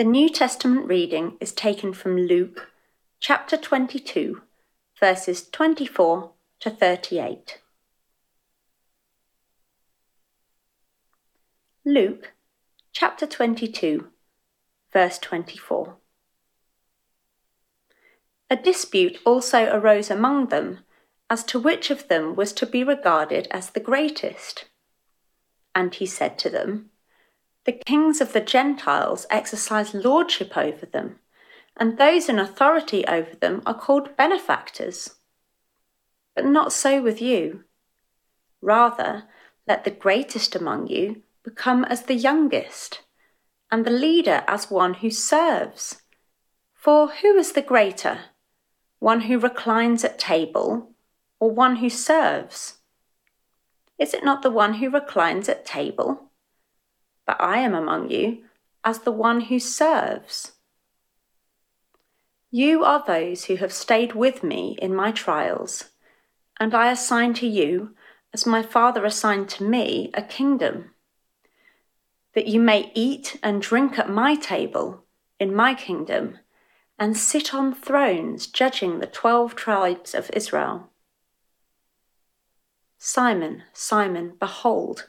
The New Testament reading is taken from Luke chapter 22, verses 24 to 38. Luke chapter 22, verse 24. A dispute also arose among them as to which of them was to be regarded as the greatest. And he said to them, The kings of the Gentiles exercise lordship over them, and those in authority over them are called benefactors. But not so with you. Rather, let the greatest among you become as the youngest, and the leader as one who serves. For who is the greater? One who reclines at table, or one who serves? Is it not the one who reclines at table? But I am among you as the one who serves. You are those who have stayed with me in my trials, and I assign to you, as my Father assigned to me, a kingdom that you may eat and drink at my table in my kingdom, and sit on thrones judging the twelve tribes of Israel. Simon, Simon, behold,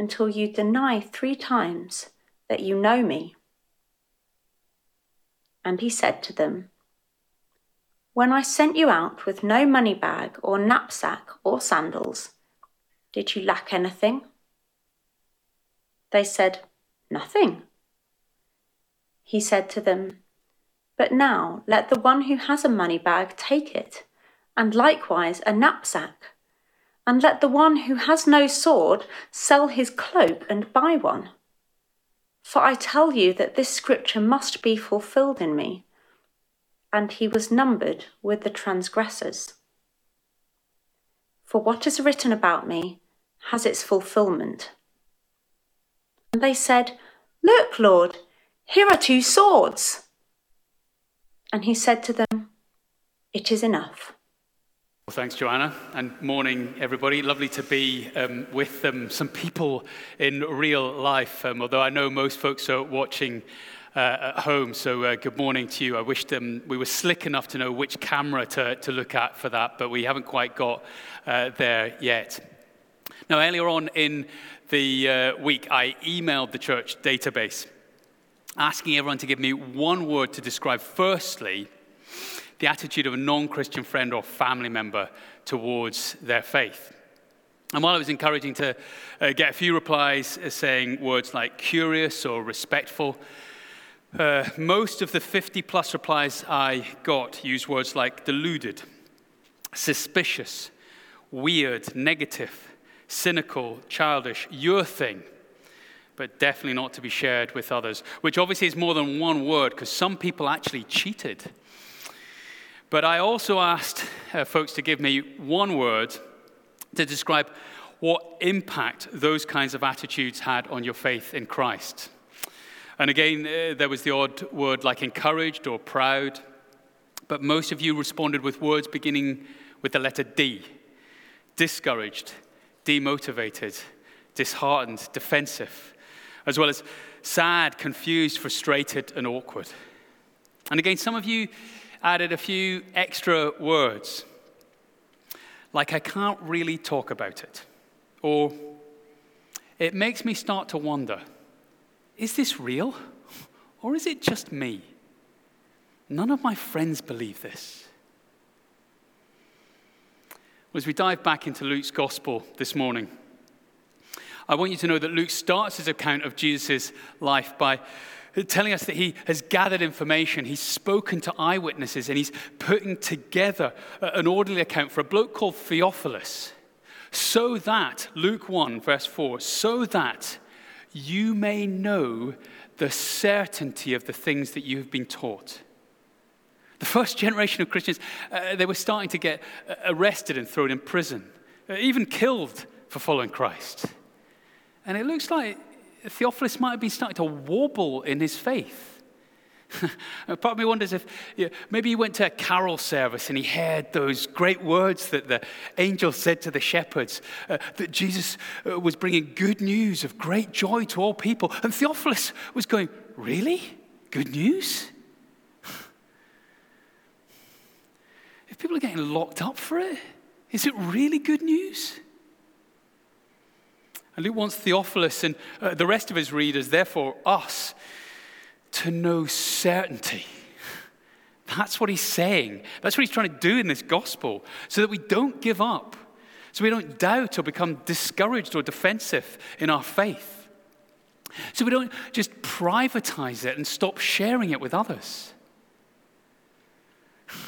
until you deny three times that you know me. And he said to them, When I sent you out with no money bag or knapsack or sandals, did you lack anything? They said, Nothing. He said to them, But now let the one who has a money bag take it, and likewise a knapsack, and let the one who has no sword sell his cloak and buy one. For I tell you that this scripture must be fulfilled in me. And he was numbered with the transgressors. For what is written about me has its fulfillment. And they said, Look, Lord, here are two swords. And he said to them, It is enough. Well, thanks, Joanna, and morning, everybody. Lovely to be um, with um, some people in real life, um, although I know most folks are watching uh, at home. So, uh, good morning to you. I wish we were slick enough to know which camera to, to look at for that, but we haven't quite got uh, there yet. Now, earlier on in the uh, week, I emailed the church database asking everyone to give me one word to describe, firstly, the attitude of a non Christian friend or family member towards their faith. And while it was encouraging to uh, get a few replies uh, saying words like curious or respectful, uh, most of the 50 plus replies I got used words like deluded, suspicious, weird, negative, cynical, childish, your thing, but definitely not to be shared with others, which obviously is more than one word because some people actually cheated. But I also asked uh, folks to give me one word to describe what impact those kinds of attitudes had on your faith in Christ. And again, uh, there was the odd word like encouraged or proud, but most of you responded with words beginning with the letter D discouraged, demotivated, disheartened, defensive, as well as sad, confused, frustrated, and awkward. And again, some of you added a few extra words, like I can't really talk about it, or it makes me start to wonder is this real, or is it just me? None of my friends believe this. As we dive back into Luke's gospel this morning, I want you to know that Luke starts his account of Jesus' life by telling us that he has gathered information, he's spoken to eyewitnesses, and he's putting together an orderly account for a bloke called Theophilus. So that, Luke 1, verse 4, so that you may know the certainty of the things that you have been taught. The first generation of Christians, uh, they were starting to get uh, arrested and thrown in prison, uh, even killed for following Christ. And it looks like Theophilus might have been starting to warble in his faith. Part of me wonders if you know, maybe he went to a carol service and he heard those great words that the angel said to the shepherds uh, that Jesus uh, was bringing good news of great joy to all people. And Theophilus was going, Really? Good news? if people are getting locked up for it, is it really good news? And Luke wants Theophilus and uh, the rest of his readers, therefore us, to know certainty. That's what he's saying. That's what he's trying to do in this gospel, so that we don't give up, so we don't doubt or become discouraged or defensive in our faith. So we don't just privatize it and stop sharing it with others.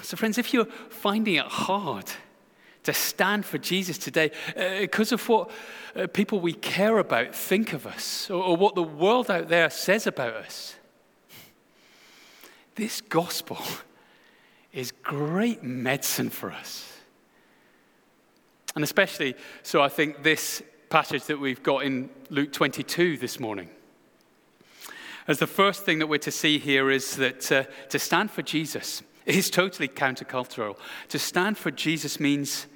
So, friends, if you're finding it hard, to stand for Jesus today uh, because of what uh, people we care about think of us or, or what the world out there says about us. This gospel is great medicine for us. And especially so, I think this passage that we've got in Luke 22 this morning. As the first thing that we're to see here is that uh, to stand for Jesus is totally countercultural. To stand for Jesus means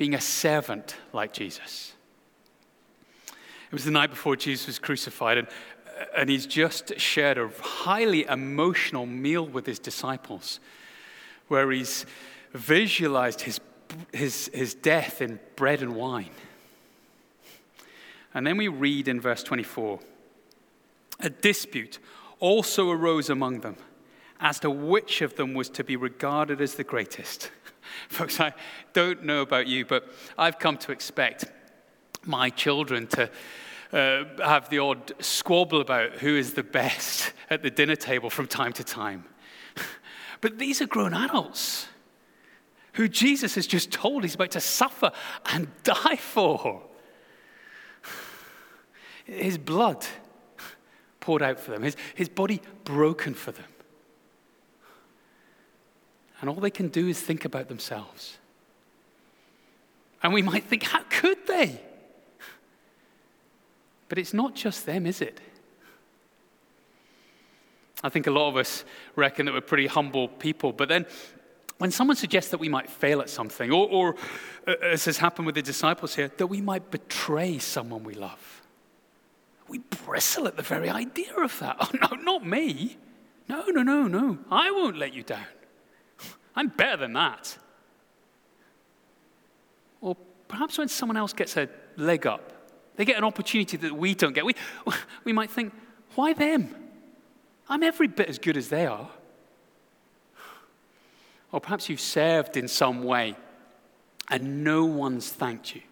being a servant like Jesus. It was the night before Jesus was crucified, and, and he's just shared a highly emotional meal with his disciples where he's visualized his, his, his death in bread and wine. And then we read in verse 24 a dispute also arose among them as to which of them was to be regarded as the greatest. Folks, I don't know about you, but I've come to expect my children to uh, have the odd squabble about who is the best at the dinner table from time to time. but these are grown adults who Jesus has just told he's about to suffer and die for. His blood poured out for them, his, his body broken for them and all they can do is think about themselves. And we might think, how could they? But it's not just them, is it? I think a lot of us reckon that we're pretty humble people, but then when someone suggests that we might fail at something, or, or uh, as has happened with the disciples here, that we might betray someone we love, we bristle at the very idea of that. Oh, no, not me. No, no, no, no. I won't let you down. I'm better than that. Or perhaps when someone else gets a leg up, they get an opportunity that we don't get, we, we might think, why them? I'm every bit as good as they are. Or perhaps you've served in some way and no one's thanked you.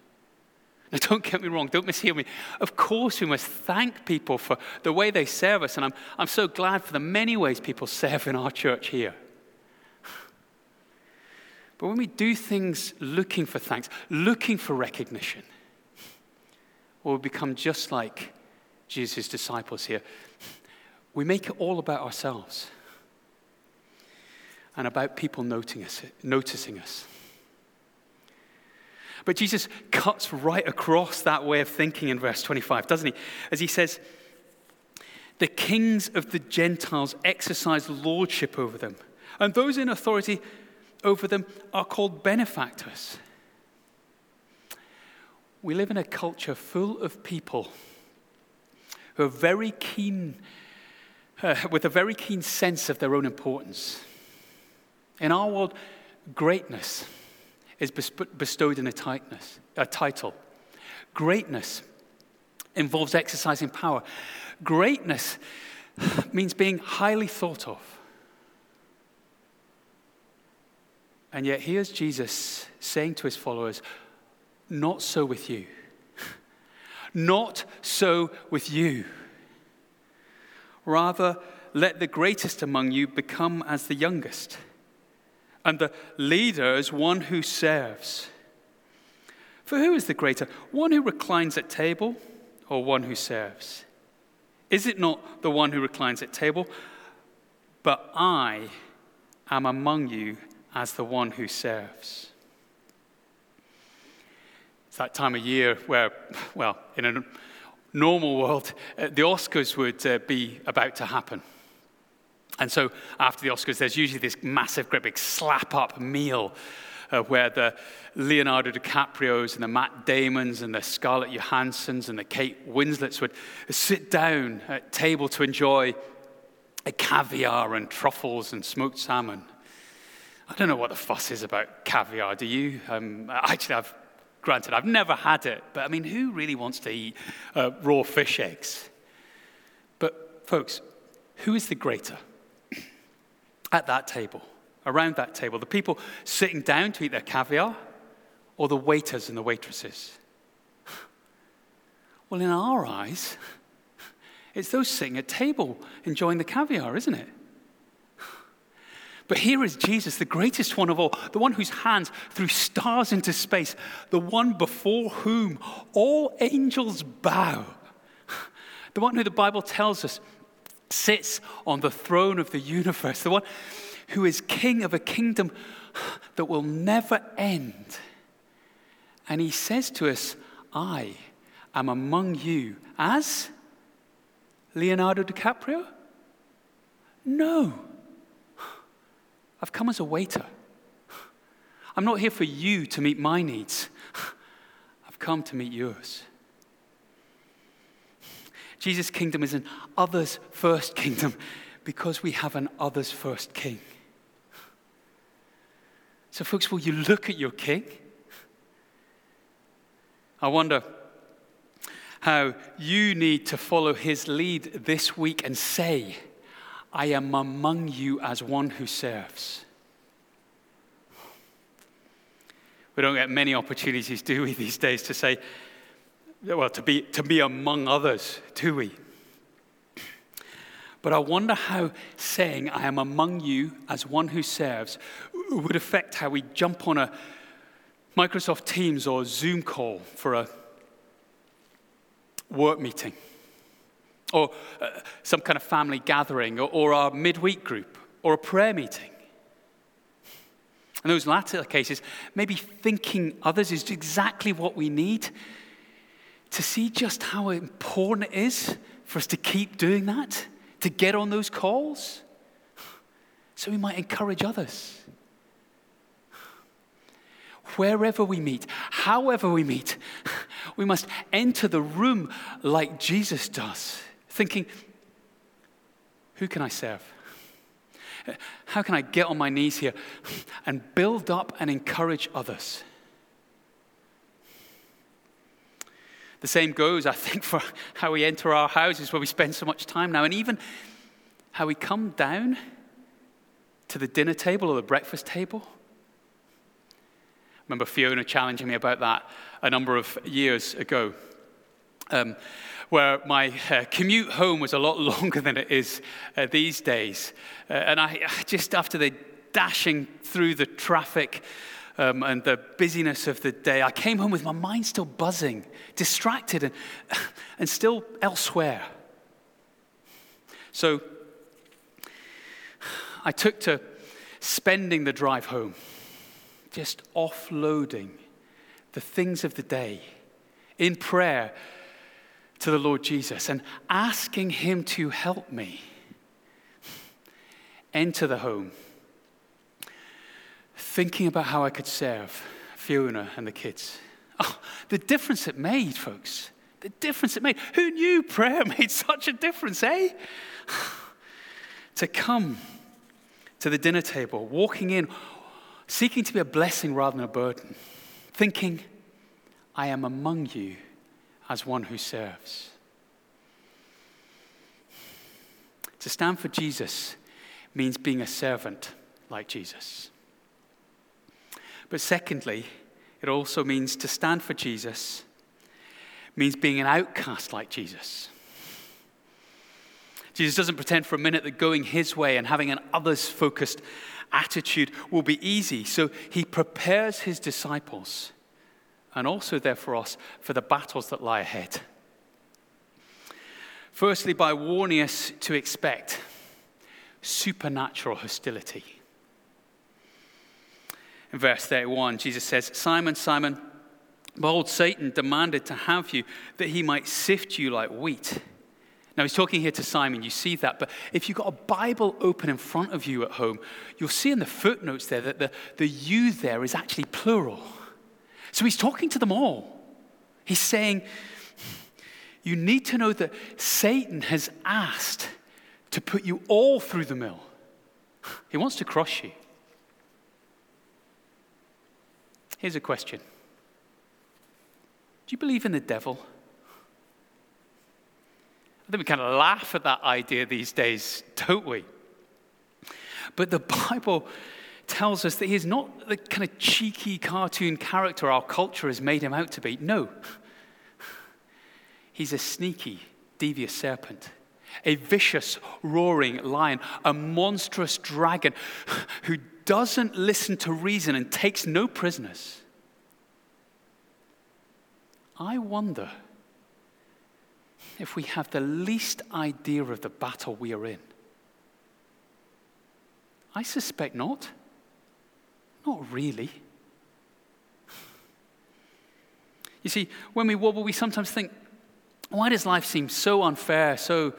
Now, don't get me wrong, don't mishear me. Of course, we must thank people for the way they serve us, and I'm, I'm so glad for the many ways people serve in our church here. But when we do things looking for thanks, looking for recognition, we become just like Jesus' disciples here, we make it all about ourselves and about people noting us, noticing us. But Jesus cuts right across that way of thinking in verse 25, doesn't he? As he says, The kings of the Gentiles exercise lordship over them, and those in authority over them are called benefactors. We live in a culture full of people who are very keen, uh, with a very keen sense of their own importance. In our world, greatness is bestowed in a, tightness, a title. Greatness involves exercising power. Greatness means being highly thought of. And yet, here's Jesus saying to his followers, Not so with you. Not so with you. Rather, let the greatest among you become as the youngest, and the leader as one who serves. For who is the greater, one who reclines at table or one who serves? Is it not the one who reclines at table? But I am among you as the one who serves. It's that time of year where, well, in a normal world, uh, the Oscars would uh, be about to happen. And so after the Oscars, there's usually this massive, great big slap up meal uh, where the Leonardo DiCaprios and the Matt Damons and the Scarlett Johanssons and the Kate Winslets would sit down at table to enjoy a caviar and truffles and smoked salmon. I don't know what the fuss is about caviar, do you? Um, actually, I've granted, I've never had it, but I mean, who really wants to eat uh, raw fish eggs? But, folks, who is the greater at that table? around that table? The people sitting down to eat their caviar or the waiters and the waitresses? Well, in our eyes, it's those sitting at table enjoying the caviar, isn't it? But here is Jesus, the greatest one of all, the one whose hands threw stars into space, the one before whom all angels bow, the one who the Bible tells us sits on the throne of the universe, the one who is king of a kingdom that will never end. And he says to us, I am among you as Leonardo DiCaprio? No. I've come as a waiter. I'm not here for you to meet my needs. I've come to meet yours. Jesus' kingdom is an others first kingdom because we have an others first king. So, folks, will you look at your king? I wonder how you need to follow his lead this week and say, I am among you as one who serves. We don't get many opportunities, do we, these days, to say, well, to be, to be among others, do we? But I wonder how saying, I am among you as one who serves, would affect how we jump on a Microsoft Teams or Zoom call for a work meeting, or uh, some kind of family gathering, or, or our midweek group, or a prayer meeting. In those latter cases, maybe thinking others is exactly what we need to see just how important it is for us to keep doing that, to get on those calls, so we might encourage others wherever we meet, however we meet, we must enter the room like Jesus does, thinking, who can I serve? How can I get on my knees here and build up and encourage others? The same goes, I think, for how we enter our houses where we spend so much time now, and even how we come down to the dinner table or the breakfast table remember Fiona challenging me about that a number of years ago, um, where my uh, commute home was a lot longer than it is uh, these days. Uh, and I just after the dashing through the traffic um, and the busyness of the day, I came home with my mind still buzzing, distracted, and, and still elsewhere. So I took to spending the drive home just offloading the things of the day in prayer to the Lord Jesus and asking Him to help me enter the home, thinking about how I could serve Fiona and the kids. Oh, the difference it made, folks. The difference it made. Who knew prayer made such a difference, eh? to come to the dinner table, walking in, seeking to be a blessing rather than a burden, thinking, I am among you as one who serves. To stand for Jesus means being a servant like Jesus. But secondly, it also means to stand for Jesus means being an outcast like Jesus. Jesus doesn't pretend for a minute that going his way and having an others focused attitude will be easy. So he prepares his disciples and also there for us for the battles that lie ahead. Firstly, by warning us to expect supernatural hostility. In verse 31, Jesus says, Simon, Simon, behold, Satan demanded to have you that he might sift you like wheat. Now, he's talking here to Simon, you see that, but if you've got a Bible open in front of you at home, you'll see in the footnotes there that the, the you there is actually plural. So he's talking to them all. He's saying, You need to know that Satan has asked to put you all through the mill. He wants to crush you. Here's a question Do you believe in the devil? I think we kind of laugh at that idea these days, don't we? But the Bible tells us that he is not the kind of cheeky cartoon character our culture has made him out to be. No. He's a sneaky, devious serpent, a vicious, roaring lion, a monstrous dragon who doesn't listen to reason and takes no prisoners. I wonder if we have the least idea of the battle we are in. I suspect not. Not really. You see, when we wobble, we sometimes think, why does life seem so unfair, so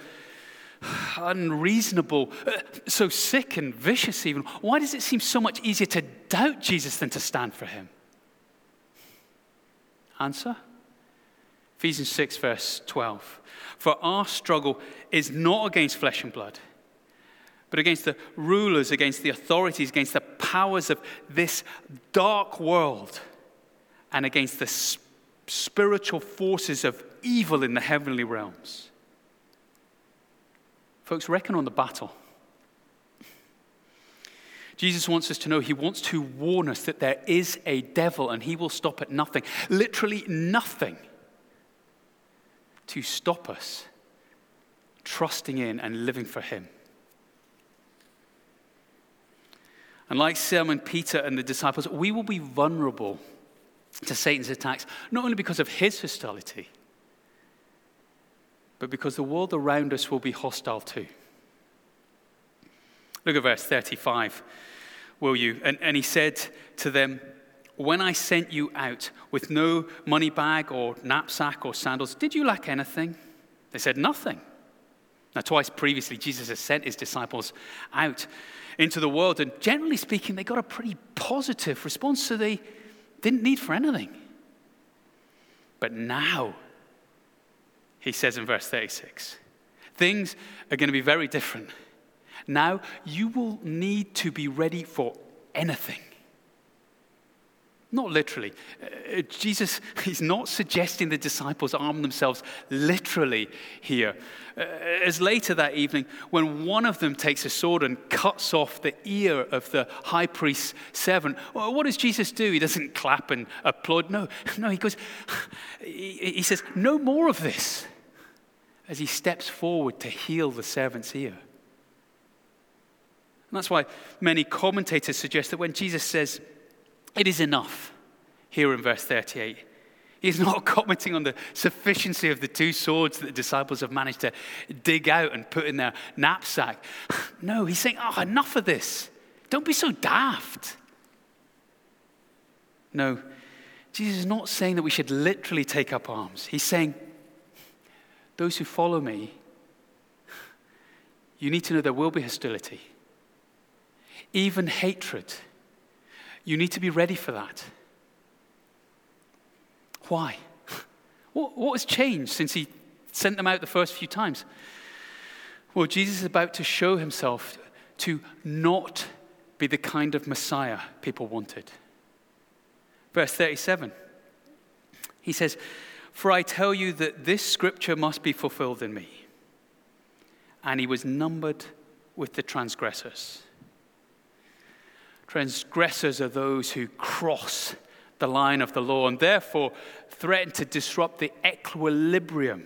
unreasonable, uh, so sick and vicious, even? Why does it seem so much easier to doubt Jesus than to stand for him? Answer Ephesians 6, verse 12. For our struggle is not against flesh and blood, but against the rulers, against the authorities, against the powers of this dark world, and against the spiritual forces of evil in the heavenly realms. Folks, reckon on the battle. Jesus wants us to know, he wants to warn us that there is a devil and he will stop at nothing, literally nothing, to stop us trusting in and living for him. And like Simon Peter and the disciples, we will be vulnerable to Satan's attacks, not only because of his hostility, but because the world around us will be hostile too. Look at verse 35, will you? And, and he said to them, When I sent you out with no money bag or knapsack or sandals, did you lack anything? They said, Nothing. Now, twice previously, Jesus has sent his disciples out into the world, and generally speaking, they got a pretty positive response, so they didn't need for anything. But now, he says in verse 36. Things are going to be very different. Now, you will need to be ready for anything. Not literally. Uh, Jesus, he's not suggesting the disciples arm themselves literally here. Uh, as later that evening, when one of them takes a sword and cuts off the ear of the high priest's servant, what does Jesus do? He doesn't clap and applaud. No, no, he goes, he, he says, no more of this as he steps forward to heal the servant's ear. And that's why many commentators suggest that when Jesus says, it is enough, here in verse 38, he's not commenting on the sufficiency of the two swords that the disciples have managed to dig out and put in their knapsack. No, he's saying, oh, enough of this. Don't be so daft. No, Jesus is not saying that we should literally take up arms. He's saying, those who follow me, you need to know there will be hostility even hatred. You need to be ready for that. Why? What, what has changed since he sent them out the first few times? Well, Jesus is about to show himself to not be the kind of Messiah people wanted. Verse 37, he says, For I tell you that this scripture must be fulfilled in me. And he was numbered with the transgressors. Transgressors are those who cross the line of the law and therefore threaten to disrupt the equilibrium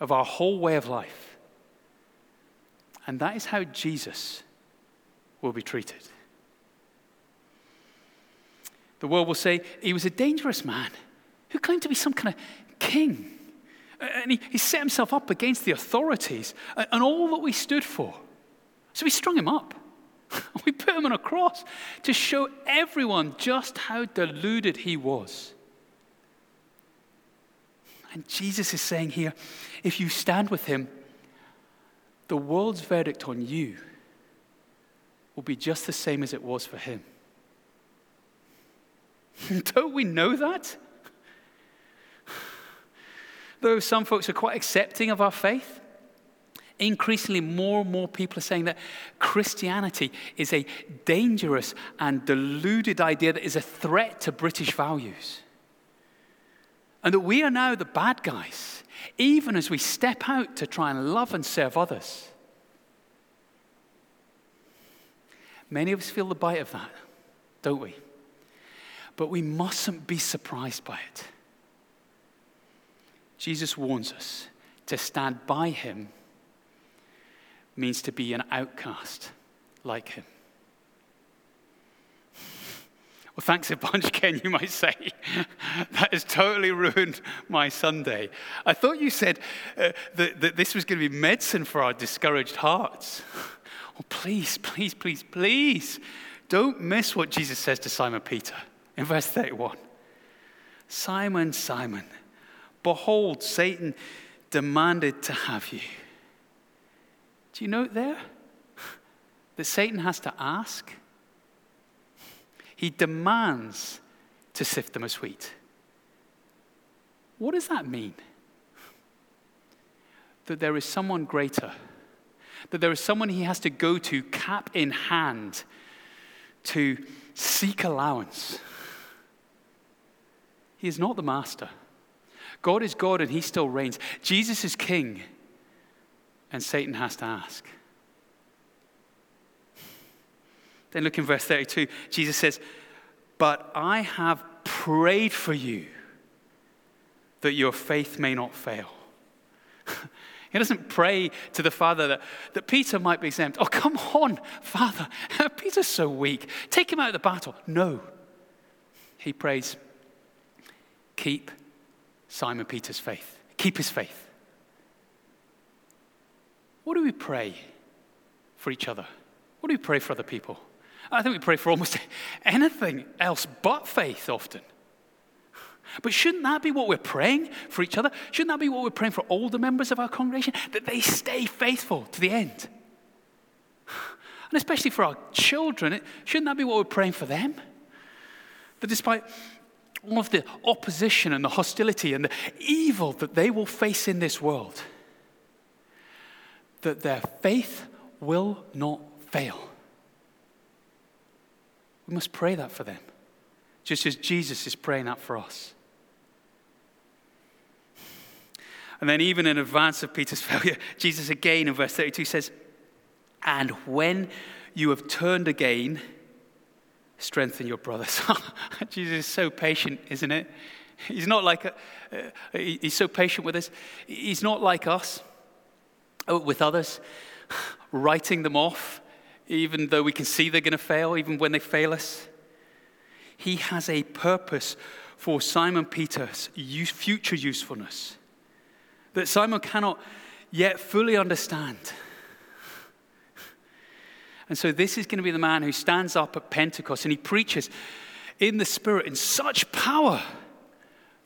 of our whole way of life. And that is how Jesus will be treated. The world will say he was a dangerous man who claimed to be some kind of king. And he, he set himself up against the authorities and, all that we stood for. So we strung him up. we put him on a cross to show everyone just how deluded he was. And Jesus is saying here if you stand with him, the world's verdict on you will be just the same as it was for him. Don't we know that? Though some folks are quite accepting of our faith, increasingly more and more people are saying that Christianity is a dangerous and deluded idea that is a threat to British values. And that we are now the bad guys, even as we step out to try and love and serve others. Many of us feel the bite of that, don't we? But we mustn't be surprised by it. Jesus warns us to stand by him means to be an outcast like him. Well, thanks a bunch, Ken, you might say. that has totally ruined my Sunday. I thought you said uh, that, that this was going to be medicine for our discouraged hearts. Oh, please, please, please, please don't miss what Jesus says to Simon Peter in verse 31. Simon, Simon, behold, Satan demanded to have you. Do you note there that Satan has to ask? He demands to sift them as wheat. What does that mean? That there is someone greater that there is someone he has to go to, cap in hand, to seek allowance. He is not the master. God is God and he still reigns. Jesus is king, and Satan has to ask. Then look in verse 32. Jesus says, But I have prayed for you that your faith may not fail. He doesn't pray to the Father that, that Peter might be exempt. Oh, come on, Father. Peter's so weak. Take him out of the battle. No. He prays, keep Simon Peter's faith. Keep his faith. What do we pray for each other? What do we pray for other people? I think we pray for almost anything else but faith often. But shouldn't that be what we're praying for each other? Shouldn't that be what we're praying for all the members of our congregation? That they stay faithful to the end. And especially for our children, shouldn't that be what we're praying for them? That despite all of the opposition and the hostility and the evil that they will face in this world, that their faith will not fail. We must pray that for them, just as Jesus is praying that for us. And then, even in advance of Peter's failure, Jesus again in verse 32 says, And when you have turned again, strengthen your brothers. Jesus is so patient, isn't it? He's not like, a, uh, he's so patient with us. He's not like us Oh, with others, writing them off, even though we can see they're going to fail, even when they fail us. He has a purpose for Simon Peter's future usefulness that Simon cannot yet fully understand. And so, this is going to be the man who stands up at Pentecost and he preaches in the Spirit in such power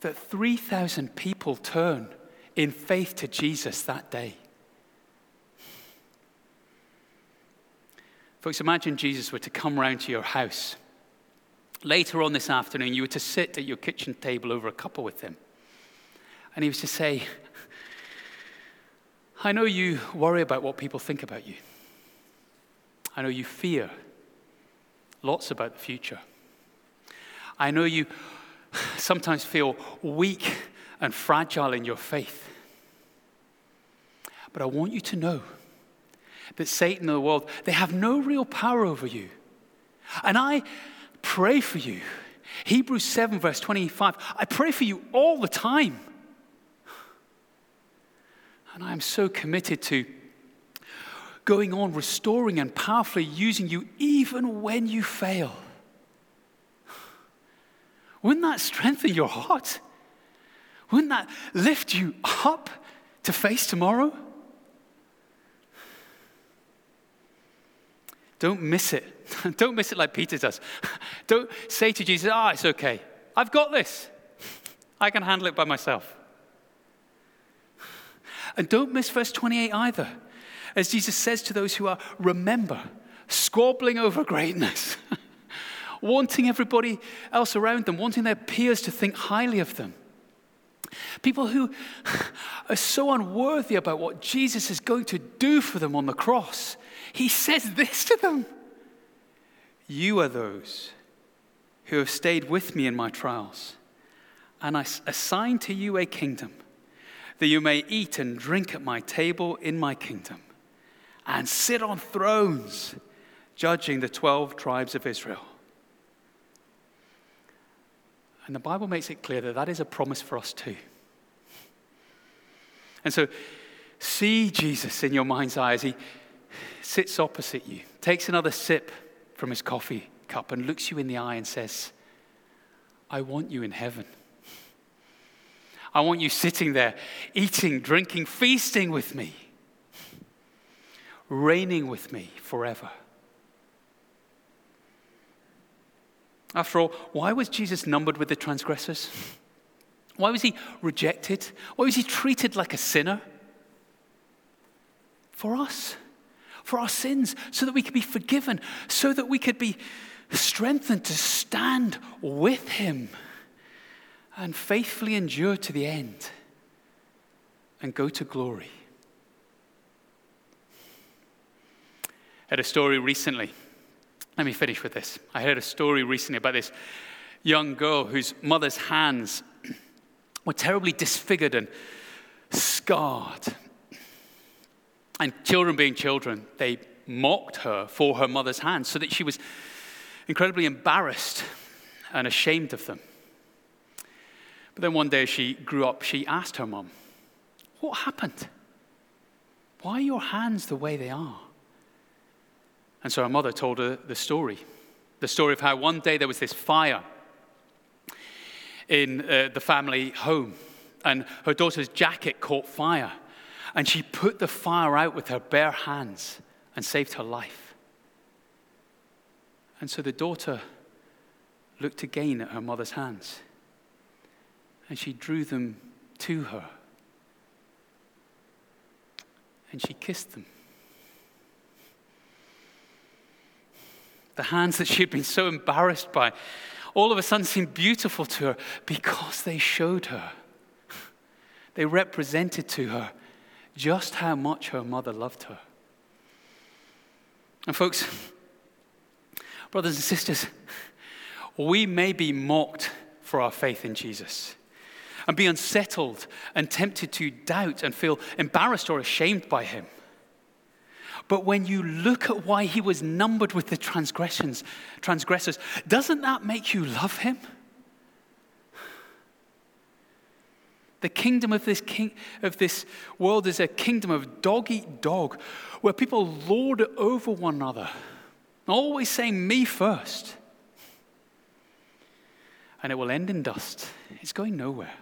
that 3,000 people turn in faith to Jesus that day. Folks, imagine Jesus were to come round to your house. Later on this afternoon, you were to sit at your kitchen table over a cuppa with him. And he was to say, I know you worry about what people think about you. I know you fear lots about the future. I know you sometimes feel weak and fragile in your faith. But I want you to know that Satan and the world, they have no real power over you. And I pray for you. Hebrews 7, verse 25. I pray for you all the time and I am so committed to going on, restoring and powerfully using you even when you fail. Wouldn't that strengthen your heart? Wouldn't that lift you up to face tomorrow? Don't miss it. Don't miss it like Peter does. Don't say to Jesus, ah, it's okay. I've got this. I can handle it by myself. And don't miss verse 28 either. As Jesus says to those who are, remember, squabbling over greatness, wanting everybody else around them, wanting their peers to think highly of them. People who are so unworthy about what Jesus is going to do for them on the cross. He says this to them You are those who have stayed with me in my trials, and I assign to you a kingdom that you may eat and drink at my table in my kingdom and sit on thrones, judging the 12 tribes of Israel. And the Bible makes it clear that that is a promise for us too. And so, see Jesus in your mind's eye as he sits opposite you, takes another sip from his coffee cup, and looks you in the eye and says, I want you in heaven. I want you sitting there, eating, drinking, feasting with me, reigning with me forever. After all, why was Jesus numbered with the transgressors? Why was he rejected? Why was he treated like a sinner? For us, for our sins, so that we could be forgiven, so that we could be strengthened to stand with him and faithfully endure to the end and go to glory. I had a story recently. Let me finish with this. I heard a story recently about this young girl whose mother's hands were terribly disfigured and scarred. And children being children, they mocked her for her mother's hands so that she was incredibly embarrassed and ashamed of them. But then one day as she grew up, she asked her mom, What happened? Why are your hands the way they are? And so her mother told her the story the story of how one day there was this fire in uh, the family home, and her daughter's jacket caught fire. And she put the fire out with her bare hands and saved her life. And so the daughter looked again at her mother's hands and she drew them to her. And she kissed them. The hands that she had been so embarrassed by all of a sudden seemed beautiful to her because they showed her. They represented to her just how much her mother loved her. And, folks, brothers and sisters, we may be mocked for our faith in Jesus and be unsettled and tempted to doubt and feel embarrassed or ashamed by him. But when you look at why he was numbered with the transgressions, transgressors, doesn't that make you love him? The kingdom of this, king, of this world is a kingdom of dog eat dog, where people lord over one another, always saying, Me first. And it will end in dust. It's going nowhere.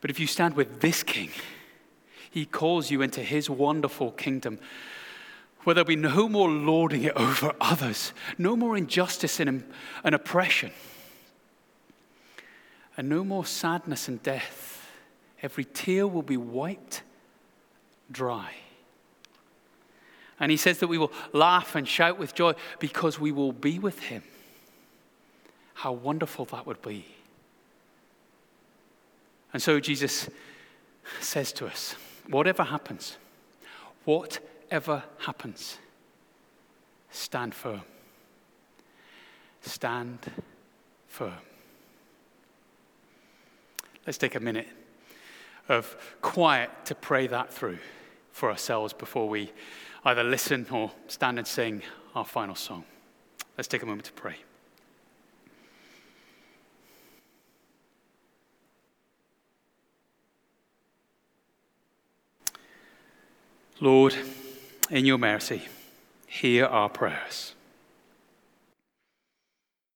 But if you stand with this king, he calls you into his wonderful kingdom where there'll be no more lording it over others, no more injustice and, and oppression, and no more sadness and death. Every tear will be wiped dry. And he says that we will laugh and shout with joy because we will be with him. How wonderful that would be. And so Jesus says to us whatever happens, whatever happens, stand firm. Stand firm. Let's take a minute of quiet to pray that through for ourselves before we either listen or stand and sing our final song. Let's take a moment to pray. Lord, in your mercy, hear our prayers.